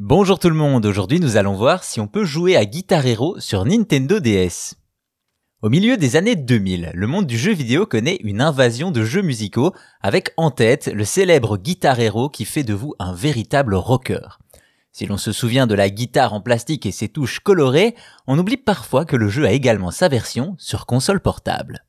Bonjour tout le monde, aujourd'hui nous allons voir si on peut jouer à Guitar Hero sur Nintendo DS. Au milieu des années 2000, le monde du jeu vidéo connaît une invasion de jeux musicaux avec en tête le célèbre Guitar Hero qui fait de vous un véritable rocker. Si l'on se souvient de la guitare en plastique et ses touches colorées, on oublie parfois que le jeu a également sa version sur console portable.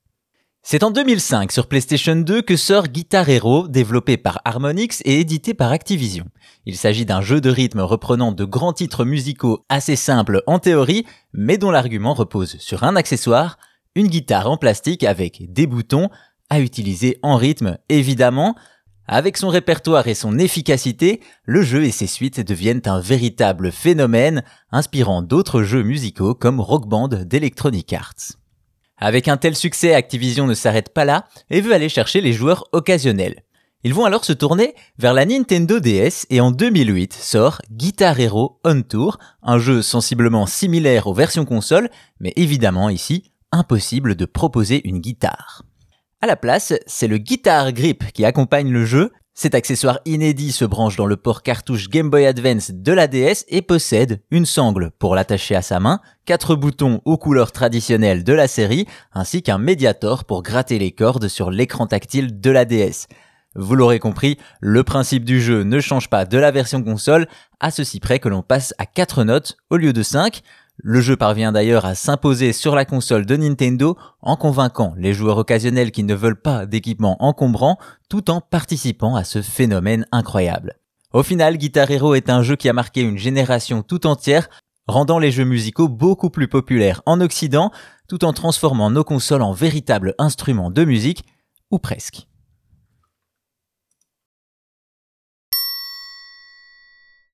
C'est en 2005 sur PlayStation 2 que sort Guitar Hero, développé par Harmonix et édité par Activision. Il s'agit d'un jeu de rythme reprenant de grands titres musicaux assez simples en théorie, mais dont l'argument repose sur un accessoire, une guitare en plastique avec des boutons, à utiliser en rythme évidemment. Avec son répertoire et son efficacité, le jeu et ses suites deviennent un véritable phénomène, inspirant d'autres jeux musicaux comme Rock Band d'Electronic Arts. Avec un tel succès, Activision ne s'arrête pas là et veut aller chercher les joueurs occasionnels. Ils vont alors se tourner vers la Nintendo DS et en 2008 sort Guitar Hero On Tour, un jeu sensiblement similaire aux versions console, mais évidemment ici impossible de proposer une guitare. À la place, c'est le Guitar Grip qui accompagne le jeu, cet accessoire inédit se branche dans le port cartouche Game Boy Advance de la DS et possède une sangle pour l'attacher à sa main, quatre boutons aux couleurs traditionnelles de la série, ainsi qu'un médiator pour gratter les cordes sur l'écran tactile de la DS. Vous l'aurez compris, le principe du jeu ne change pas de la version console, à ceci près que l'on passe à 4 notes au lieu de 5, le jeu parvient d'ailleurs à s'imposer sur la console de Nintendo en convainquant les joueurs occasionnels qui ne veulent pas d'équipement encombrant tout en participant à ce phénomène incroyable. Au final, Guitar Hero est un jeu qui a marqué une génération tout entière, rendant les jeux musicaux beaucoup plus populaires en Occident, tout en transformant nos consoles en véritables instruments de musique, ou presque.